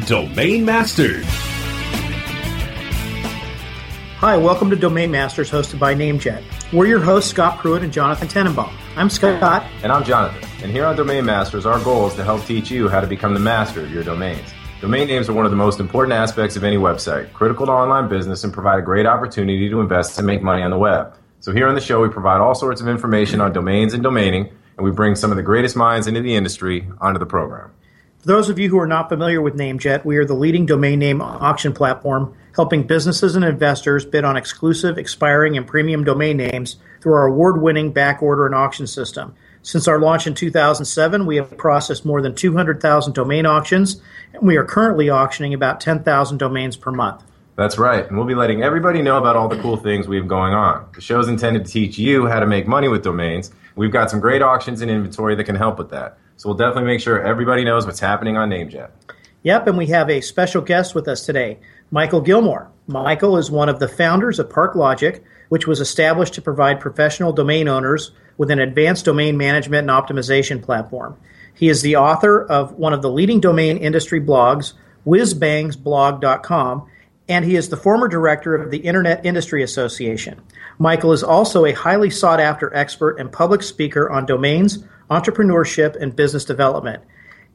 Domain Masters. Hi, welcome to Domain Masters, hosted by NameJet. We're your hosts, Scott Pruitt and Jonathan Tenenbaum. I'm Scott. And I'm Jonathan. And here on Domain Masters, our goal is to help teach you how to become the master of your domains. Domain names are one of the most important aspects of any website, critical to online business, and provide a great opportunity to invest and make money on the web. So here on the show, we provide all sorts of information on domains and domaining, and we bring some of the greatest minds into the industry onto the program. For those of you who are not familiar with NameJet, we are the leading domain name auction platform helping businesses and investors bid on exclusive, expiring, and premium domain names through our award winning backorder and auction system. Since our launch in 2007, we have processed more than 200,000 domain auctions, and we are currently auctioning about 10,000 domains per month. That's right, and we'll be letting everybody know about all the cool things we have going on. The show is intended to teach you how to make money with domains. We've got some great auctions and inventory that can help with that. So we'll definitely make sure everybody knows what's happening on NameJet. Yep, and we have a special guest with us today, Michael Gilmour. Michael is one of the founders of ParkLogic, which was established to provide professional domain owners with an advanced domain management and optimization platform. He is the author of one of the leading domain industry blogs, whizbangsblog.com, and he is the former director of the Internet Industry Association. Michael is also a highly sought after expert and public speaker on domains, entrepreneurship, and business development.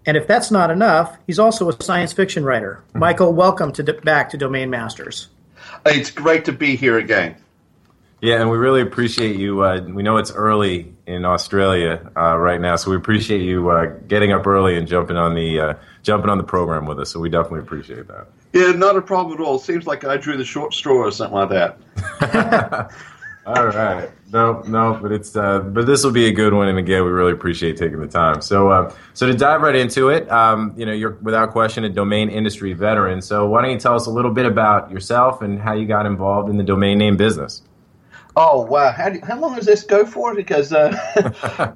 And if that's not enough, he's also a science fiction writer. Mm-hmm. Michael, welcome to back to Domain Masters. It's great to be here again. Yeah, and we really appreciate you. Uh, we know it's early in Australia uh, right now, so we appreciate you uh, getting up early and jumping on the uh, jumping on the program with us. So we definitely appreciate that. Yeah, not a problem at all. Seems like I drew the short straw or something like that. all right. No, no, but it's uh, but this will be a good one, and again, we really appreciate taking the time. So, uh, so to dive right into it, um, you know, you're without question a domain industry veteran. So, why don't you tell us a little bit about yourself and how you got involved in the domain name business? Oh wow! How, do, how long does this go for? Because uh,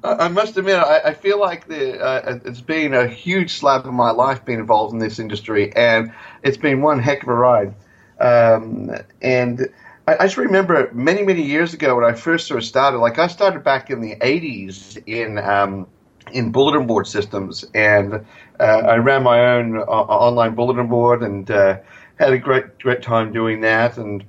I must admit, I, I feel like the, uh, it's been a huge slab of my life being involved in this industry, and it's been one heck of a ride. Um, and I, I just remember many, many years ago when I first sort of started. Like I started back in the '80s in um, in bulletin board systems, and uh, I ran my own uh, online bulletin board and uh, had a great, great time doing that. And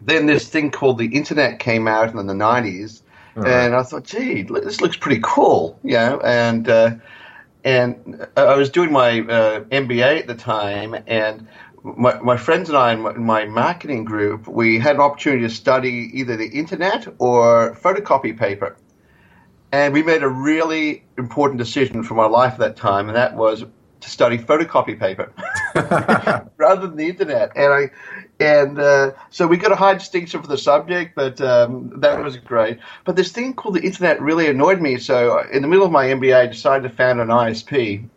then this thing called the internet came out in the '90s, right. and I thought, gee, this looks pretty cool, you know, and uh, and I was doing my uh, MBA at the time, and my, my friends and I in my, in my, marketing group, we had an opportunity to study either the internet or photocopy paper. And we made a really important decision for my life at that time, and that was to study photocopy paper rather than the internet. And I, and uh, so we got a high distinction for the subject, but um, that was great. But this thing called the internet really annoyed me. So in the middle of my MBA, I decided to found an ISP,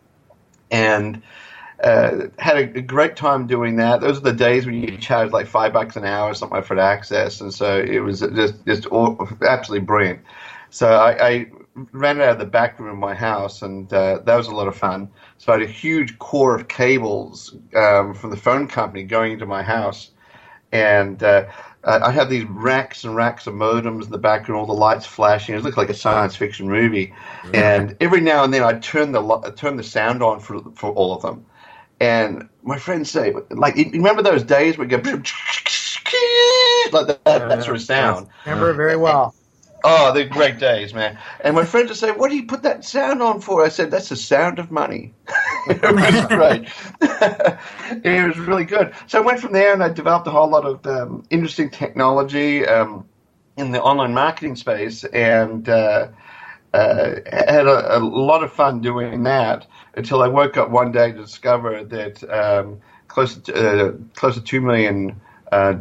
and uh, had a, a, great time doing that. Those are the days when you charge like five bucks an hour or something for access, and so it was just just all, absolutely brilliant. So I, I ran out of the back room of my house, and uh, that was a lot of fun. So I had a huge core of cables um, from the phone company going into my house, and uh, I had these racks and racks of modems in the background, all the lights flashing. It looked like a science fiction movie. And every now and then I'd turn the turn the sound on for for all of them. And my friends say, like, you remember those days where you go like that, that sort of sound. Remember it very well. Oh, they're great days, man. And my friends would say, What do you put that sound on for? I said, That's the sound of money. it was great. it was really good. So I went from there and I developed a whole lot of um, interesting technology um, in the online marketing space and uh, uh, had a, a, lot of fun doing that until I woke up one day to discover that um, close, to, uh, close to $2 million uh,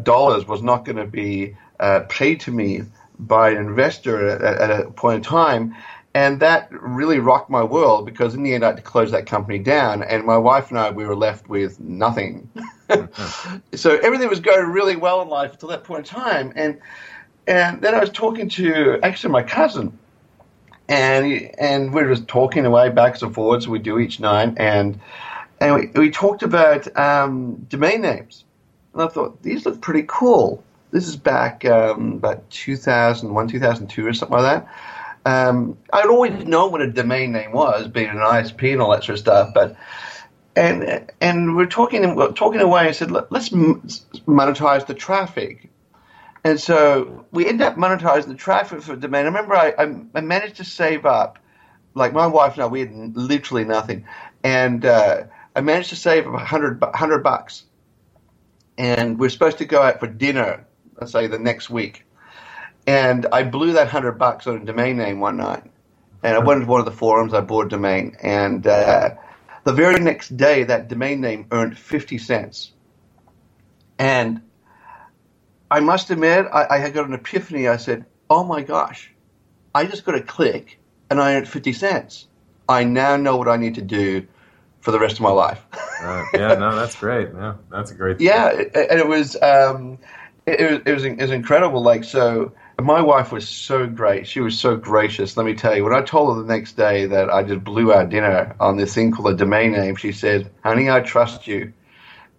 was not going to be uh, paid to me by an investor at, at, a point in time. And that really rocked my world because in the end I had to close that company down, and my wife and I we were left with nothing. so everything was going really well in life until that point in time, and and then I was talking to actually my cousin, and and we were just talking away backwards and forwards. We do each night, and and we, we talked about um, domain names, and I thought these look pretty cool this is back um, about 2001, 2002 or something like that. Um, I'd always known what a domain name was, being an ISP and all that sort of stuff, but and and we're talking talking away. I said, let's monetize the traffic, and so we end up monetizing the traffic for domain. I remember I, I, managed to save up, like my wife and I, we had literally nothing, and uh, I managed to save a hundred hundred bucks, and we're supposed to go out for dinner let's say the next week. And I blew that hundred bucks on a domain name one night. And I went to one of the forums, I bought a domain, and uh, the very next day, that domain name earned 50 cents. And I must admit, I, I had got an epiphany. I said, oh my gosh, I just got a click and I earned 50 cents. I now know what I need to do for the rest of my life. uh, yeah, no, that's great. Yeah, that's a great. Yeah, and it was, um, it, was, it was it was incredible. Like so, my wife was so great. She was so gracious. Let me tell you, when I told her the next day that I just blew our dinner on this thing called a domain name, she said, "Honey, I trust you,"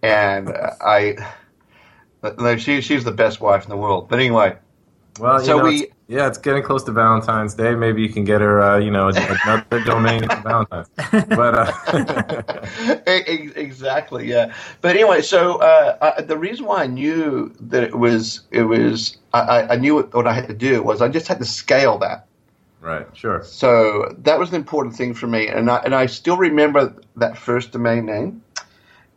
and I. She, she's the best wife in the world. But anyway, well, so know, we it's, yeah, it's getting close to Valentine's Day. Maybe you can get her, uh, you know, another domain for Valentine's. But uh... exactly, yeah. But anyway, so uh, I, the reason why I knew that it was it was I, I knew what, what I had to do was I just had to scale that. Right. Sure. So that was an important thing for me, and I and I still remember that first domain name,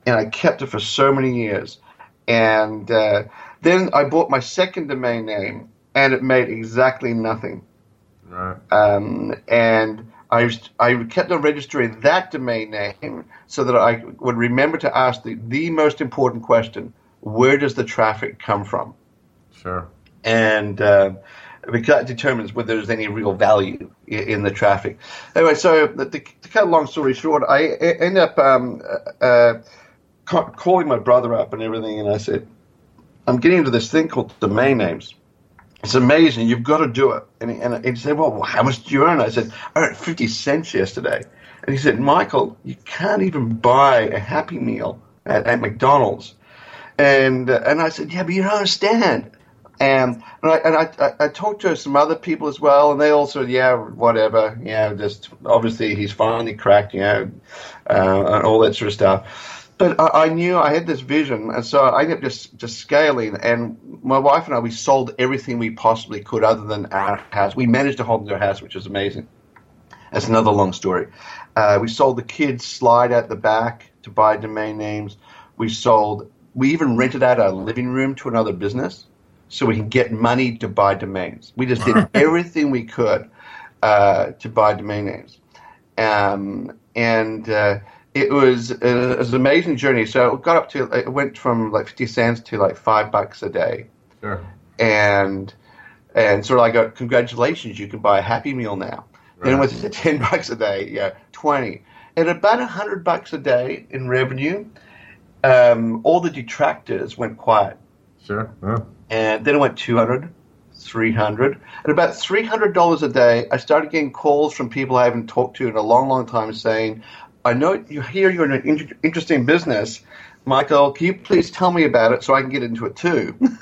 and I kept it for so many years, and. Uh, then I bought my second domain name, and it made exactly nothing. Right. Um, and I, I kept on registering that domain name so that I would remember to ask the, the most important question where does the traffic come from? Sure. And uh, because that determines whether there's any real value in, the traffic. Anyway, so the, the, to cut a long story short, I end up um, uh, uh calling my brother up and everything, and I said, I'm getting into this thing called domain names it's amazing. You've got to do it. And he, and he said, well, how much do you earn? I said, I earned 50 cents yesterday. And he said, Michael, you can't even buy a Happy Meal at, at McDonald's. And, uh, and I said, yeah, but you don't understand. And, and, I, and I, I, talked to some other people as well, and they all said, yeah, whatever. Yeah, just obviously he's finally cracked, you know, uh, and all that sort of stuff but I, I, knew I had this vision, and so I ended up just just scaling. And my wife and I, we sold everything we possibly could, other than our house. We managed to hold our house, which was amazing. That's another long story. Uh, we sold the kids' slide at the back to buy domain names. We sold. We even rented out our living room to another business so we can get money to buy domains. We just did everything we could uh, to buy domain names, um, and. Uh, it was, it was an amazing journey. So it got up to it went from like fifty cents to like five bucks a day. Sure. And and sort of like, a, congratulations, you can buy a Happy Meal now. Right. Then it went to ten bucks a day, yeah, twenty, and about a hundred bucks a day in revenue. Um, all the detractors went quiet. Sure. Yeah. And then it went two hundred, 300 At about $300 a day, I started getting calls from people I haven't talked to in a long, long time saying, I know you hear you're in an inter- interesting business. Michael, can you please tell me about it so I can get into it too?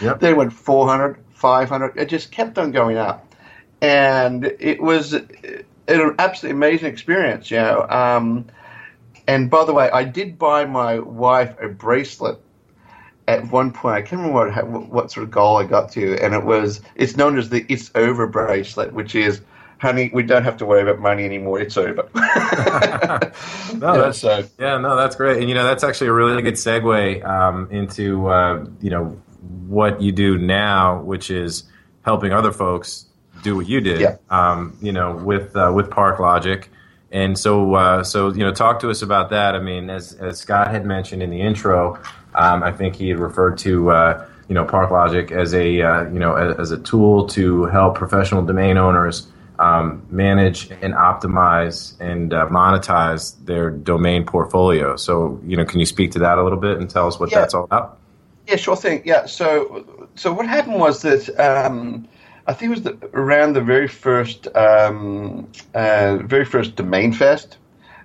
Yep. they went 400, 500. It just kept on going up. And it was an absolutely amazing experience, you know. Um, and by the way, I did buy my wife a bracelet at one point. I can't remember what, what sort of goal I got to, and it was it's known as the "It's Over" bracelet, which is, honey, we don't have to worry about money anymore. It's over. no, yeah, that's so. yeah, no, that's great, and you know that's actually a really good segue um, into uh, you know what you do now, which is helping other folks do what you did. Yeah. Um, you know, with uh, with Park Logic. And so, uh, so you know, talk to us about that. I mean, as as Scott had mentioned in the intro, um, I think he had referred to uh, you know Park Logic as a uh, you know as, as, a tool to help professional domain owners um, manage and optimize and uh, monetize their domain portfolio. So, you know, can you speak to that a little bit and tell us what yeah. that's all about? Yeah, sure thing. Yeah, so so what happened was that. Um, I think it was the, around the very first, um, uh, very first Domain Fest.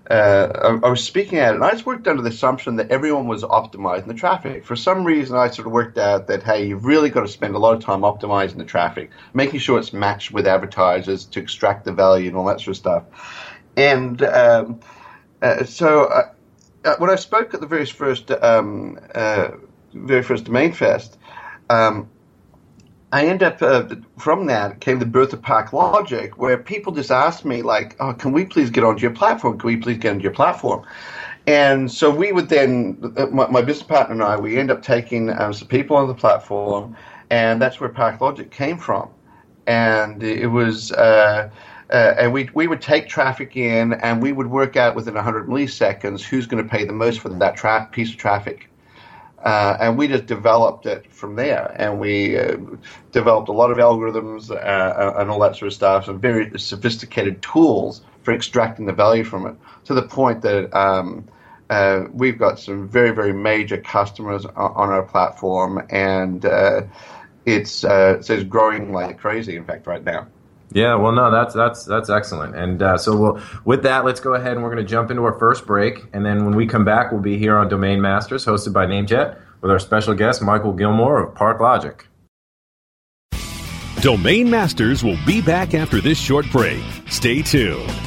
Uh, I, I, was speaking at it, and I just worked under the assumption that everyone was optimizing the traffic. For some reason, I sort of worked out that hey, you've really got to spend a lot of time optimizing the traffic, making sure it's matched with advertisers to extract the value and all that sort of stuff. And um, uh, so, uh, uh when I spoke at the very first, um, uh, very first Domain Fest. Um, I end up uh, from that came the birth of Park Logic, where people just asked me like, "Oh, can we please get onto your platform? Can we please get onto your platform?" And so we would then, uh, my, my business partner and I, we end up taking um, some people on the platform, and that's where Park Logic came from. And it was, uh, uh, and we we would take traffic in, and we would work out within 100 milliseconds who's going to pay the most for that tra- piece of traffic. Uh, and we just developed it from there. And we uh, developed a lot of algorithms uh, and all that sort of stuff, and very sophisticated tools for extracting the value from it to the point that um, uh, we've got some very, very major customers on our platform, and uh, it's, uh, it's growing like crazy, in fact, right now. Yeah, well, no, that's that's that's excellent. And uh, so, we'll, with that, let's go ahead and we're going to jump into our first break. And then when we come back, we'll be here on Domain Masters, hosted by Namejet, with our special guest Michael Gilmour of Park Logic. Domain Masters will be back after this short break. Stay tuned.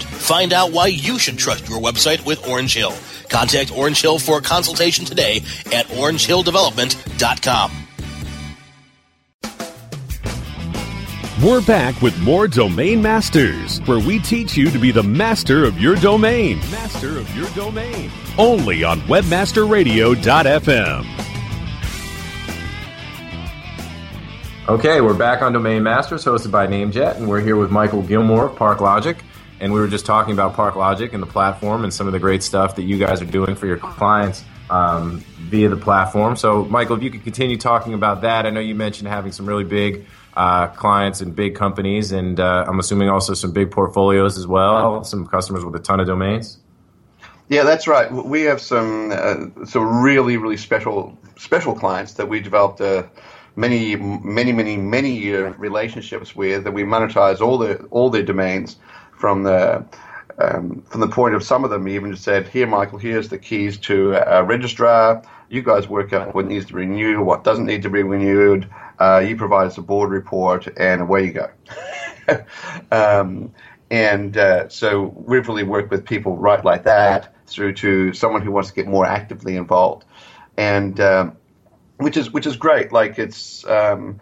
Find out why you should trust your website with Orange Hill. Contact Orange Hill for a consultation today at orangehilldevelopment.com. We're back with more Domain Masters, where we teach you to be the master of your domain. Master of your domain. Only on WebmasterRadio.fm. Okay, we're back on Domain Masters, hosted by NameJet, and we're here with Michael Gilmour of ParkLogic. And we were just talking about Park Logic and the platform and some of the great stuff that you guys are doing for your clients um, via the platform. So, Michael, if you could continue talking about that, I know you mentioned having some really big uh, clients and big companies, and uh, I'm assuming also some big portfolios as well, some customers with a ton of domains. Yeah, that's right. We have some uh, some really really special special clients that we developed uh, many many many many year relationships with that we monetize all the all their domains from the um, from the point of some of them even just said, here, Michael, here's the keys to a registrar. You guys work out what needs to be renewed, what doesn't need to be renewed. Uh, you provide us a board report, and away you go. um, and uh, so we've really worked with people right like that through to someone who wants to get more actively involved, and um, which is which is great. Like it's um,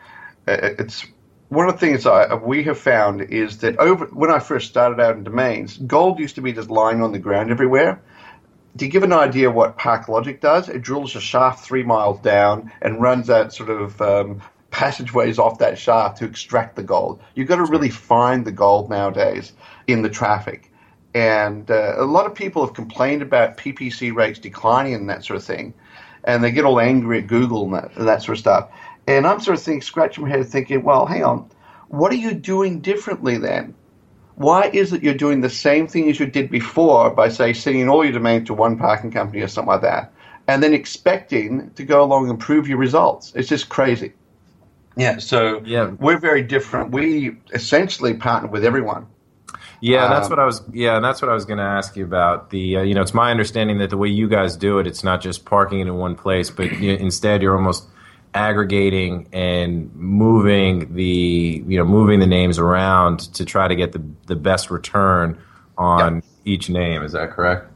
it's one of the things I, we have found is that over when I first started out in domains, gold used to be just lying on the ground everywhere. To give an idea what ParkLogic does, it drills a shaft three miles down and runs that sort of um, passageways off that shaft to extract the gold. You've got to really find the gold nowadays in the traffic. And uh, a lot of people have complained about PPC rates declining and that sort of thing. And they get all angry at Google and that, and that sort of stuff. And I'm sort of thinking, scratching my head, thinking, well, hang on, what are you doing differently then? Why is it you're doing the same thing as you did before by, say, sending all your domains to one parking company or something like that, and then expecting to go along and improve your results? It's just crazy. Yeah, so yeah. we're very different. We essentially partner with everyone. Yeah, that's um, what I was. Yeah, that's what I was going to ask you about. The uh, you know, it's my understanding that the way you guys do it, it's not just parking it in one place, but you, instead you're almost aggregating and moving the you know moving the names around to try to get the the best return on yep. each name. Is that correct?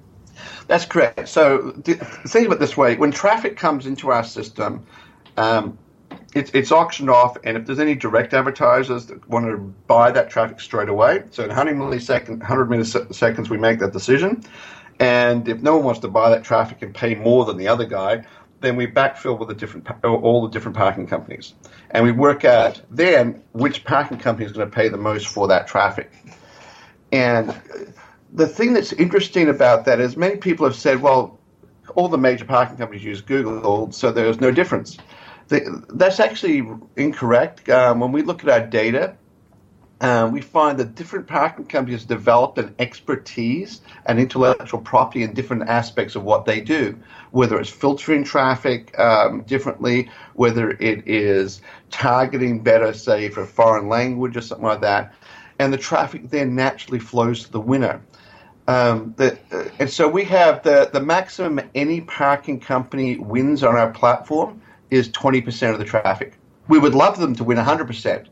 That's correct. So think of it this way: when traffic comes into our system, um, it's, it's auctioned off, and if there's any direct advertisers that want to buy that traffic straight away, so in 100 milliseconds, 100 milliseconds, we make that decision. And if no one wants to buy that traffic and pay more than the other guy, then we backfill with the different all the different parking companies, and we work out then which parking company is going to pay the most for that traffic. And the thing that's interesting about that is many people have said, well, all the major parking companies use Google, so there's no difference. that's actually incorrect. Um, when we look at our data, uh, we find that different parking companies developed an expertise and intellectual property in different aspects of what they do, whether it's filtering traffic um, differently, whether it is targeting better, say, for a foreign language or something like that. And the traffic then naturally flows to the winner. Um, the, uh, and so we have the, the maximum any parking company wins on our platform is 20% of the traffic. We would love them to win 100%,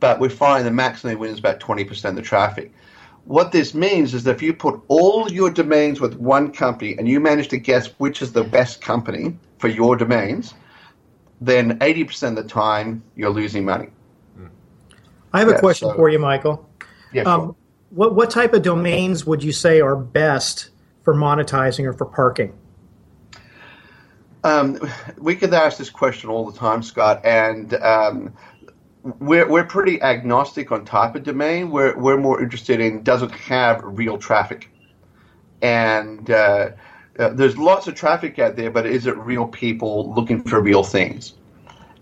but we find the maximum win is about 20% of the traffic. What this means is that if you put all your domains with one company and you manage to guess which is the best company for your domains, then 80% of the time you're losing money. I have a question so, for you, Michael. Yeah, um, sure. what, what type of domains would you say are best for monetizing or for parking? Um, we get asked this question all the time, Scott, and um, we're, we're pretty agnostic on type of domain. We're, we're more interested in does it have real traffic? And uh, uh, there's lots of traffic out there, but is it real people looking for real things?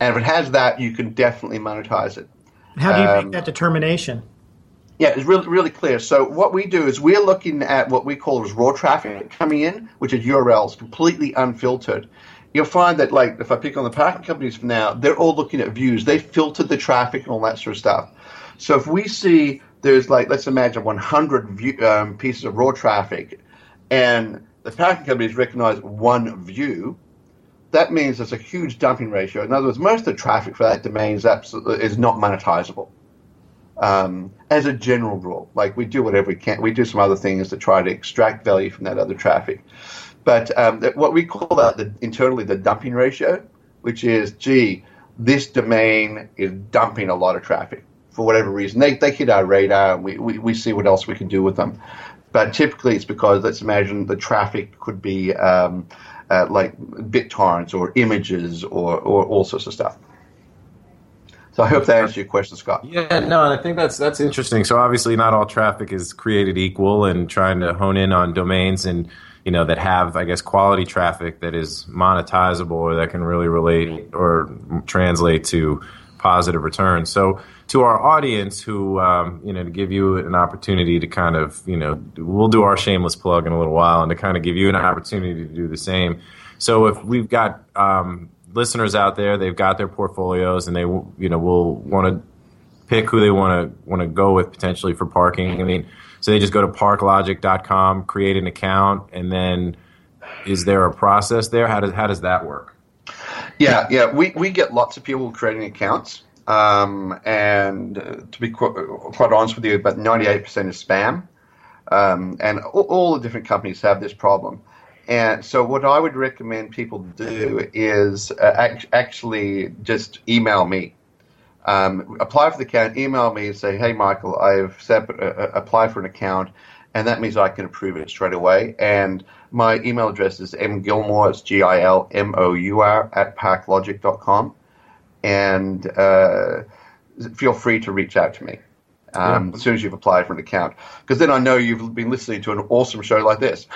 And if it has that, you can definitely monetize it. How do you um, make that determination? Yeah, it's really really clear. So what we do is we're looking at what we call as raw traffic coming in, which is URLs completely unfiltered you'll find that like if I pick on the parking companies for now, they're all looking at views. They filtered the traffic and all that sort of stuff. So if we see there's like let's imagine 100 view, um, pieces of raw traffic, and the parking companies recognize one view, that means there's a huge dumping ratio. In other words, most of the traffic for that domain is absolutely is not monetizable. Um, as a general rule, like we do whatever we can, we do some other things to try to extract value from that other traffic. But um, what we call that the, internally the dumping ratio, which is, gee, this domain is dumping a lot of traffic for whatever reason. They, they hit our radar we, we, we see what else we can do with them. But typically it's because, let's imagine the traffic could be um, uh, like BitTorrents or images or, or all sorts of stuff. So I hope that answers your question, Scott. Yeah, no, and I think that's that's interesting. So obviously, not all traffic is created equal, and trying to hone in on domains and you know that have, I guess, quality traffic that is monetizable or that can really relate or translate to positive returns. So to our audience, who um, you know, to give you an opportunity to kind of you know, we'll do our shameless plug in a little while, and to kind of give you an opportunity to do the same. So if we've got um, listeners out there, they've got their portfolios, and they you know will want to pick who they want to want to go with potentially for parking. I mean, so they just go to parklogic.com, create an account, and then is there a process there? How does how does that work? Yeah, yeah, we we get lots of people creating accounts. Um, and uh, to be qu- quite honest with you, about 98% is spam. Um, and all, all, the different companies have this problem. And so, what I would recommend people do is uh, act- actually just email me. Um, apply for the account, email me and say, "Hey, Michael, I've set, uh, uh, applied for an account, and that means I can approve it straight away." And my email address is mgilmour, it's G I L M O U R, at parklogic.com. And uh, feel free to reach out to me um, yeah. as soon as you've applied for an account. Because then I know you've been listening to an awesome show like this.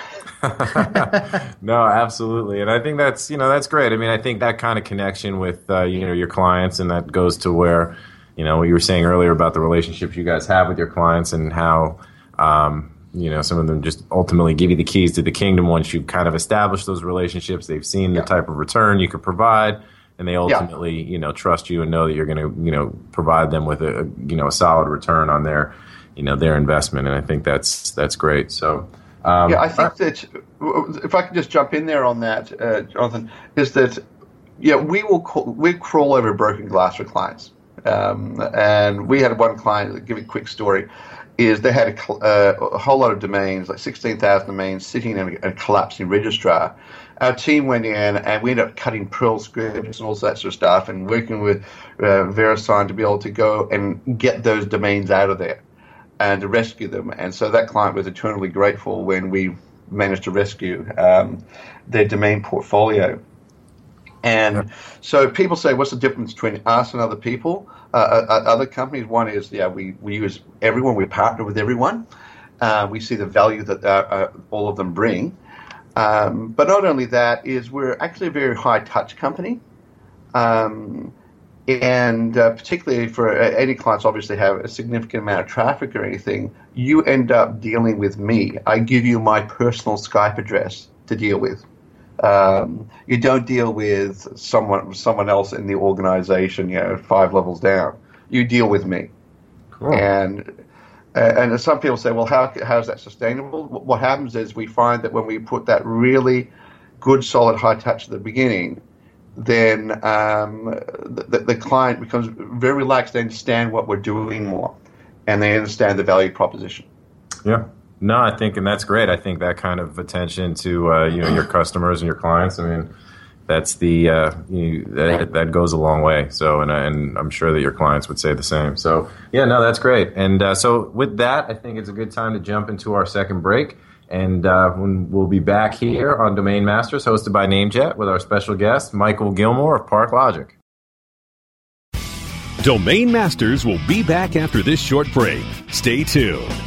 no, absolutely, and I think that's you know that's great. I mean, I think that kind of connection with uh, you know your clients, and that goes to where you know what you were saying earlier about the relationships you guys have with your clients and how. Um, you know, some of them just ultimately give you the keys to the kingdom once you've kind of established those relationships. They've seen the type of return you could provide and they ultimately yeah. you know trust you and know that you're going to you know provide them with a you know a solid return on their you know their investment and I think that's that's great. So um, yeah I think that if I could just jump in there on that uh, Jonathan is that yeah we will call, we crawl over broken glass for clients. Um, and we had one client give a quick story is they had a, uh, a whole lot of domains like 16,000 domains sitting in a, a collapsing registrar our team went in and we ended up cutting Perl scripts and all that sort of stuff and working with uh, VeriSign to be able to go and get those domains out of there and to rescue them. And so that client was eternally grateful when we managed to rescue um, their domain portfolio. And so people say, what's the difference between us and other people, uh, uh, uh other companies? One is, yeah, we, we use everyone, we partner with everyone. Uh, we see the value that uh, uh, all of them bring. Um, but not only that is we're actually a very high touch company. Um, and uh, particularly for uh, any clients obviously have a significant amount of traffic or anything, you end up dealing with me. I give you my personal Skype address to deal with. Um, you don't deal with someone someone else in the organization, you know, five levels down. You deal with me. Cool. And and some people say, well, how, how is that sustainable? What happens is we find that when we put that really good, solid high touch at the beginning, then um, the, the client becomes very relaxed. They understand what we're doing more, and they understand the value proposition. Yeah. No, I think, and that's great. I think that kind of attention to uh, you know your customers and your clients. I mean, that's the uh, you, that, that goes a long way. So, and, and I'm sure that your clients would say the same. So, yeah, no, that's great. And uh, so, with that, I think it's a good time to jump into our second break. And uh, we'll be back here on Domain Masters, hosted by Namejet, with our special guest, Michael Gilmour of Park Logic. Domain Masters will be back after this short break. Stay tuned.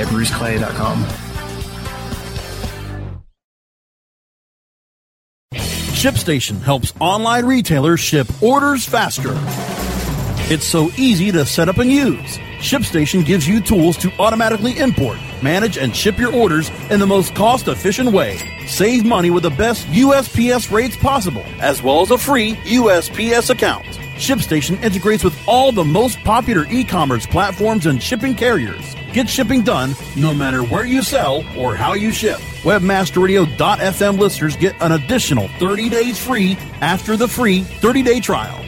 at bruceclay.com. ShipStation helps online retailers ship orders faster. It's so easy to set up and use. ShipStation gives you tools to automatically import, manage, and ship your orders in the most cost efficient way. Save money with the best USPS rates possible, as well as a free USPS account. ShipStation integrates with all the most popular e-commerce platforms and shipping carriers. Get shipping done no matter where you sell or how you ship. Webmasterradio.fm listeners get an additional 30 days free after the free 30-day trial.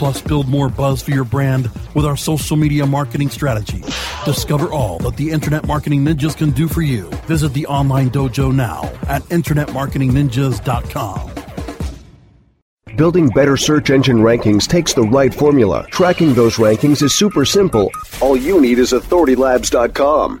Plus, build more buzz for your brand with our social media marketing strategy. Discover all that the Internet Marketing Ninjas can do for you. Visit the online dojo now at InternetMarketingNinjas.com. Building better search engine rankings takes the right formula. Tracking those rankings is super simple. All you need is AuthorityLabs.com.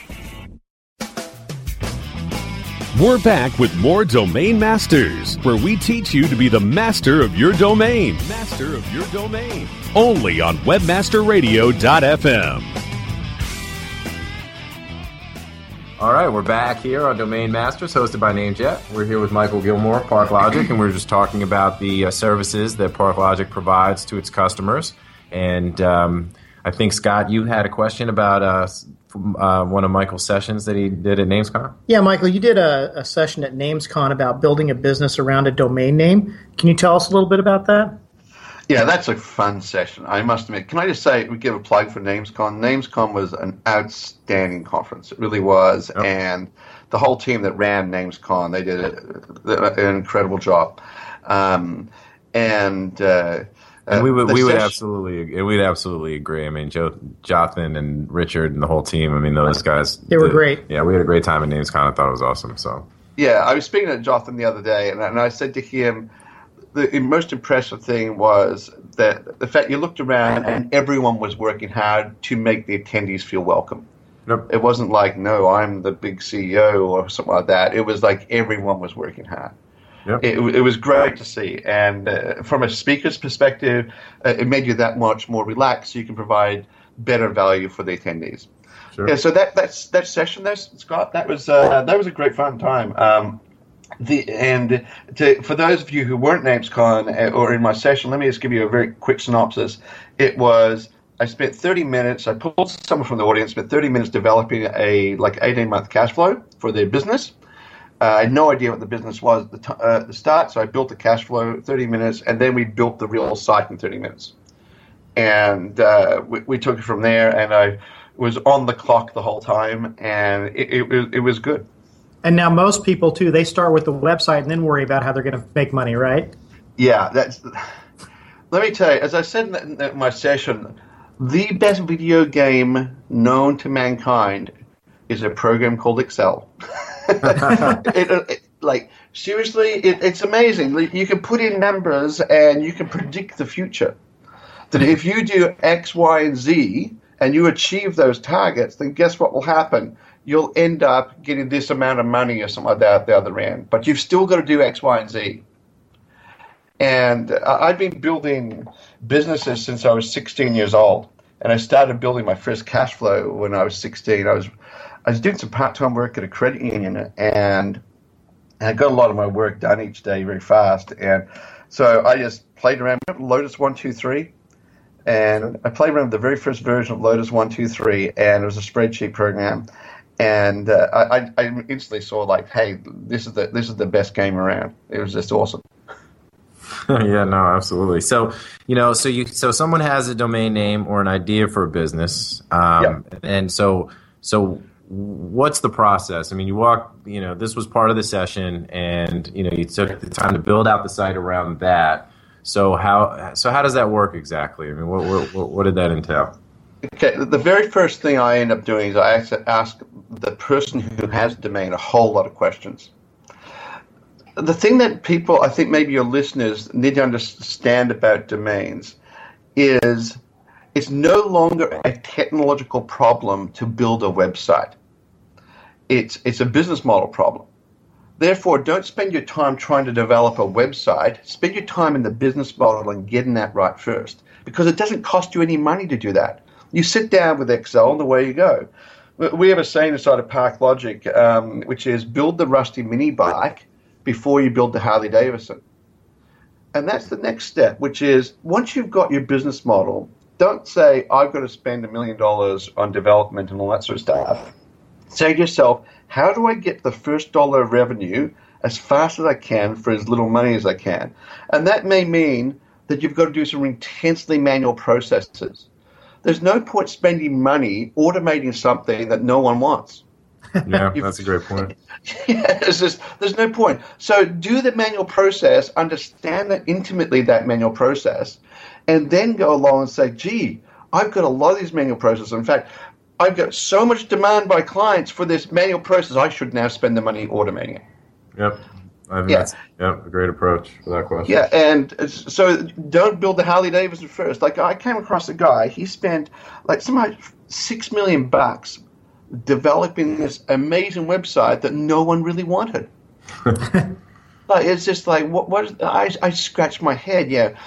We're back with more Domain Masters, where we teach you to be the master of your domain. Master of your domain. Only on WebmasterRadio.fm. All right, we're back here on Domain Masters, hosted by NameJet. We're here with Michael Gilmour, ParkLogic, and we're just talking about the uh, services that ParkLogic provides to its customers. And um, I think Scott, you had a question about uh, uh, one of Michael's sessions that he did at NamesCon. Yeah, Michael, you did a, a session at NamesCon about building a business around a domain name. Can you tell us a little bit about that? Yeah, that's a fun session. I must admit. Can I just say, we give a plug for NamesCon. NamesCon was an outstanding conference. It really was, yep. and the whole team that ran NamesCon, they did a, an incredible job. Um, and uh, and we would we would absolutely we'd absolutely agree. I mean, Joe, Jonathan, and Richard and the whole team. I mean, those guys they were did, great. Yeah, we had a great time at NamesCon. I thought it was awesome. So yeah, I was speaking to Jonathan the other day, and, and I said to him, the most impressive thing was that the fact you looked around and everyone was working hard to make the attendees feel welcome. Yep. It wasn't like, no, I'm the big CEO or something like that. It was like everyone was working hard. Yep. It, it, was great to see. And uh, from a speaker's perspective, uh, it made you that much more relaxed so you can provide better value for the attendees. Sure. Yeah, so that that's that session there, Scott, that was uh, that was a great fun time. Um, the and to, for those of you who weren't NamesCon uh, or in my session, let me just give you a very quick synopsis. It was I spent 30 minutes. I pulled someone from the audience, spent 30 minutes developing a like 18 month cash flow for their business. Uh, I had no idea what the business was at the, t- uh, the start, so I built the cash flow 30 minutes, and then we built the real site in 30 minutes. And uh, we, we, took it from there, and I was on the clock the whole time, and it, it, it was good. And now most people too, they start with the website and then worry about how they're going to make money, right? Yeah, that's. Let me tell you, as I said in my session, the best video game known to mankind is a program called Excel. it, it, like seriously, it, it's amazing. You can put in numbers and you can predict the future. That if you do X, Y, and Z and you achieve those targets, then guess what will happen? you'll end up getting this amount of money or something like that at the other end. But you've still got to do X, Y, and Z. And uh, I've been building businesses since I was 16 years old. And I started building my first cash flow when I was 16. I was I was doing some part-time work at a credit union, and I got a lot of my work done each day very fast. And so I just played around. With Lotus One Two Three, and I played around with the very first version of Lotus One Two Three, and it was a spreadsheet program and uh, I, I instantly saw like, hey, this is the this is the best game around. It was just awesome. yeah, no, absolutely. So, you know, so you so someone has a domain name or an idea for a business, um, yep. and so so what's the process? I mean, you walk, you know, this was part of the session, and you know, you took the time to build out the site around that. So how so how does that work exactly? I mean, what what, what did that entail? Okay, the very first thing I end up doing is I ask the person who has domain a whole lot of questions. The thing that people, I think maybe your listeners need to understand about domains is it's no longer a technological problem to build a website. It's, it's a business model problem. Therefore, don't spend your time trying to develop a website. Spend your time in the business model and getting that right first because it doesn't cost you any money to do that. You sit down with Excel and away you go. We have a saying inside of Park Logic, um, which is build the rusty mini bike before you build the Harley Davidson. And that's the next step, which is once you've got your business model, don't say, I've got to spend a million dollars on development and all that sort of stuff. Say to yourself, how do I get the first dollar of revenue as fast as I can for as little money as I can? And that may mean that you've got to do some intensely manual processes. There's no point spending money automating something that no one wants. Yeah, that's a great point. yeah, just, there's no point. So do the manual process, understand that intimately that manual process, and then go along and say, gee, I've got a lot of these manual processes. In fact, I've got so much demand by clients for this manual process, I should now spend the money automating it. Yep. I think yeah. that's yeah, a great approach for that question. Yeah, and so don't build the Harley Davidson first. Like I came across a guy, he spent like like six million bucks developing this amazing website that no one really wanted. like it's just like what? What? I I scratched my head. Yeah,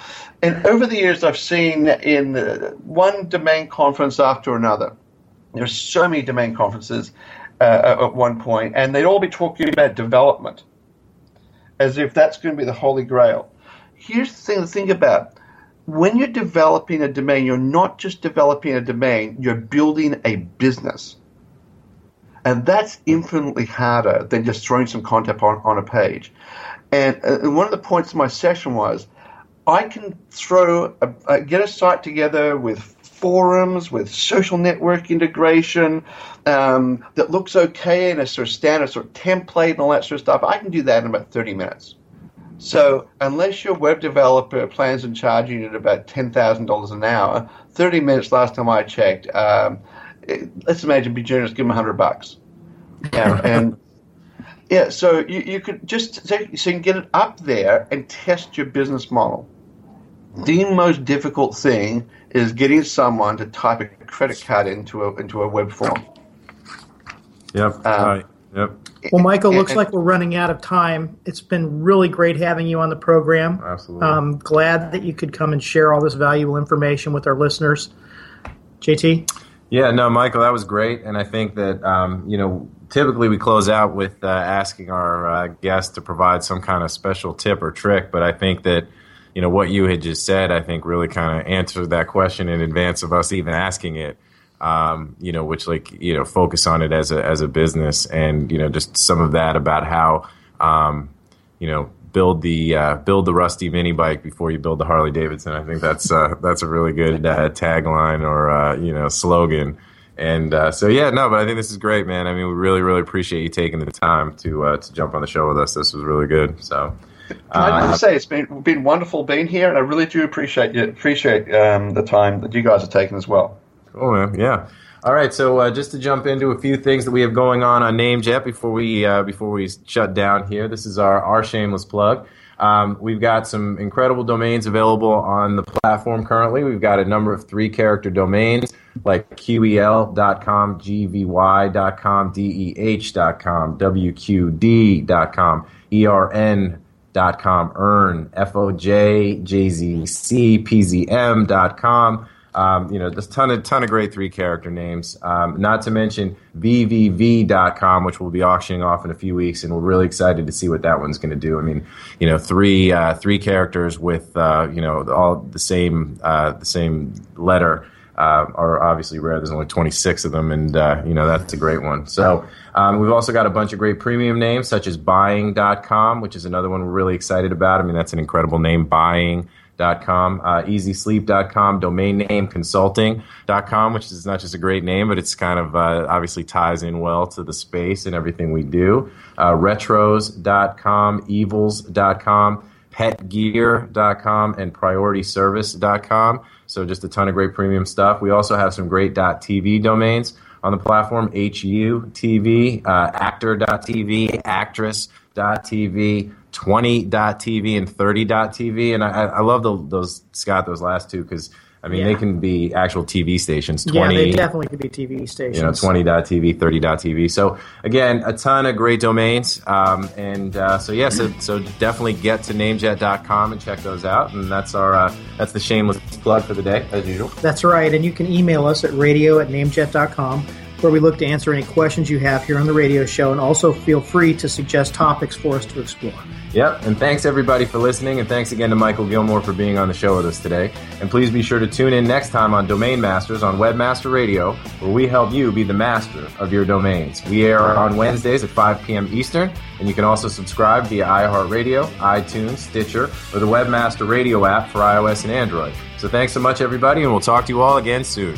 and over the years I've seen in one domain conference after another. There's so many domain conferences uh, at one point, and they'd all be talking about development as if that's going to be the holy grail. Here's the thing to think about. When you're developing a domain, you're not just developing a domain, you're building a business. And that's infinitely harder than just throwing some content on, on a page. And, uh, and one of the points of my session was I can throw, a, a, get a site together with forums with social network integration um, that looks okay in a sort of standard sort of template and all that sort of stuff. I can do that in about 30 minutes. So unless your web developer plans on charging you at about $10,000 an hour, 30 minutes last time I checked, um, it, let's imagine be generous, give them 100 bucks. Yeah, and yeah, so you, you could just so you can get it up there and test your business model. The most difficult thing is getting someone to type a credit card into a into a web form. Yep. Um, right. Yep. Well, Michael, and, looks and, like we're running out of time. It's been really great having you on the program. Absolutely. Um, glad that you could come and share all this valuable information with our listeners. JT. Yeah, no, Michael, that was great, and I think that um, you know typically we close out with uh, asking our uh, guests to provide some kind of special tip or trick, but I think that you know what you had just said, I think really kind of answered that question in advance of us even asking it. Um, you know, which like you know, focus on it as a as a business, and you know, just some of that about how um, you know build the uh, build the rusty mini bike before you build the Harley Davidson. I think that's uh, that's a really good uh, tagline or uh, you know slogan. And uh, so yeah, no, but I think this is great, man. I mean, we really really appreciate you taking the time to uh, to jump on the show with us. This was really good. So. Can I just uh, say it's been been wonderful being here, and I really do appreciate you appreciate um, the time that you guys are taking as well. Cool, man. Yeah. All right, so uh, just to jump into a few things that we have going on on NameJet before we uh, before we shut down here. This is our our shameless plug. Um, we've got some incredible domains available on the platform currently. We've got a number of three character domains like QEL.com, GVY.com, DEH.com, WQD.com, ERN dot com, earn, F-O-J, J-Z-C, P-Z-M dot com. Um, you know, there's ton of, ton of great three character names. Um, not to mention VVV.com, which we'll be auctioning off in a few weeks, and we're really excited to see what that one's going to do. I mean, you know, three uh, three characters with uh, you know all the same uh, the same letter uh, are obviously rare. There's only 26 of them, and uh, you know that's a great one. So um, we've also got a bunch of great premium names, such as Buying.com, which is another one we're really excited about. I mean, that's an incredible name, Buying.com, uh, EasySleep.com, domain name Consulting.com, which is not just a great name, but it's kind of uh, obviously ties in well to the space and everything we do. Uh, retros.com, Evils.com petgear.com and priorityservice.com. So just a ton of great premium stuff. We also have some great .tv domains on the platform, HUTV, uh, actor.tv, actress.tv, 20.tv, and 30.tv. And I, I love the, those, Scott, those last two because – I mean, yeah. they can be actual TV stations. 20, yeah, they definitely could be TV stations. You know, 20.tv, 30.tv. So, again, a ton of great domains. Um, and uh, so, yeah, so, so definitely get to namejet.com and check those out. And that's our uh, that's the shameless plug for the day, as usual. That's right. And you can email us at radio at namejet.com where we look to answer any questions you have here on the radio show. And also feel free to suggest topics for us to explore. Yep, and thanks everybody for listening, and thanks again to Michael Gilmour for being on the show with us today. And please be sure to tune in next time on Domain Masters on Webmaster Radio, where we help you be the master of your domains. We air on Wednesdays at 5 p.m. Eastern, and you can also subscribe via iHeartRadio, iTunes, Stitcher, or the Webmaster Radio app for iOS and Android. So thanks so much, everybody, and we'll talk to you all again soon.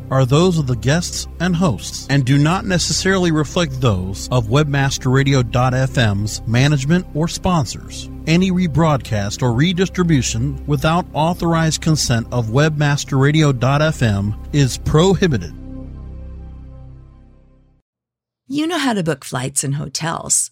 are those of the guests and hosts and do not necessarily reflect those of webmasterradio.fm's management or sponsors. Any rebroadcast or redistribution without authorized consent of webmasterradio.fm is prohibited. You know how to book flights and hotels.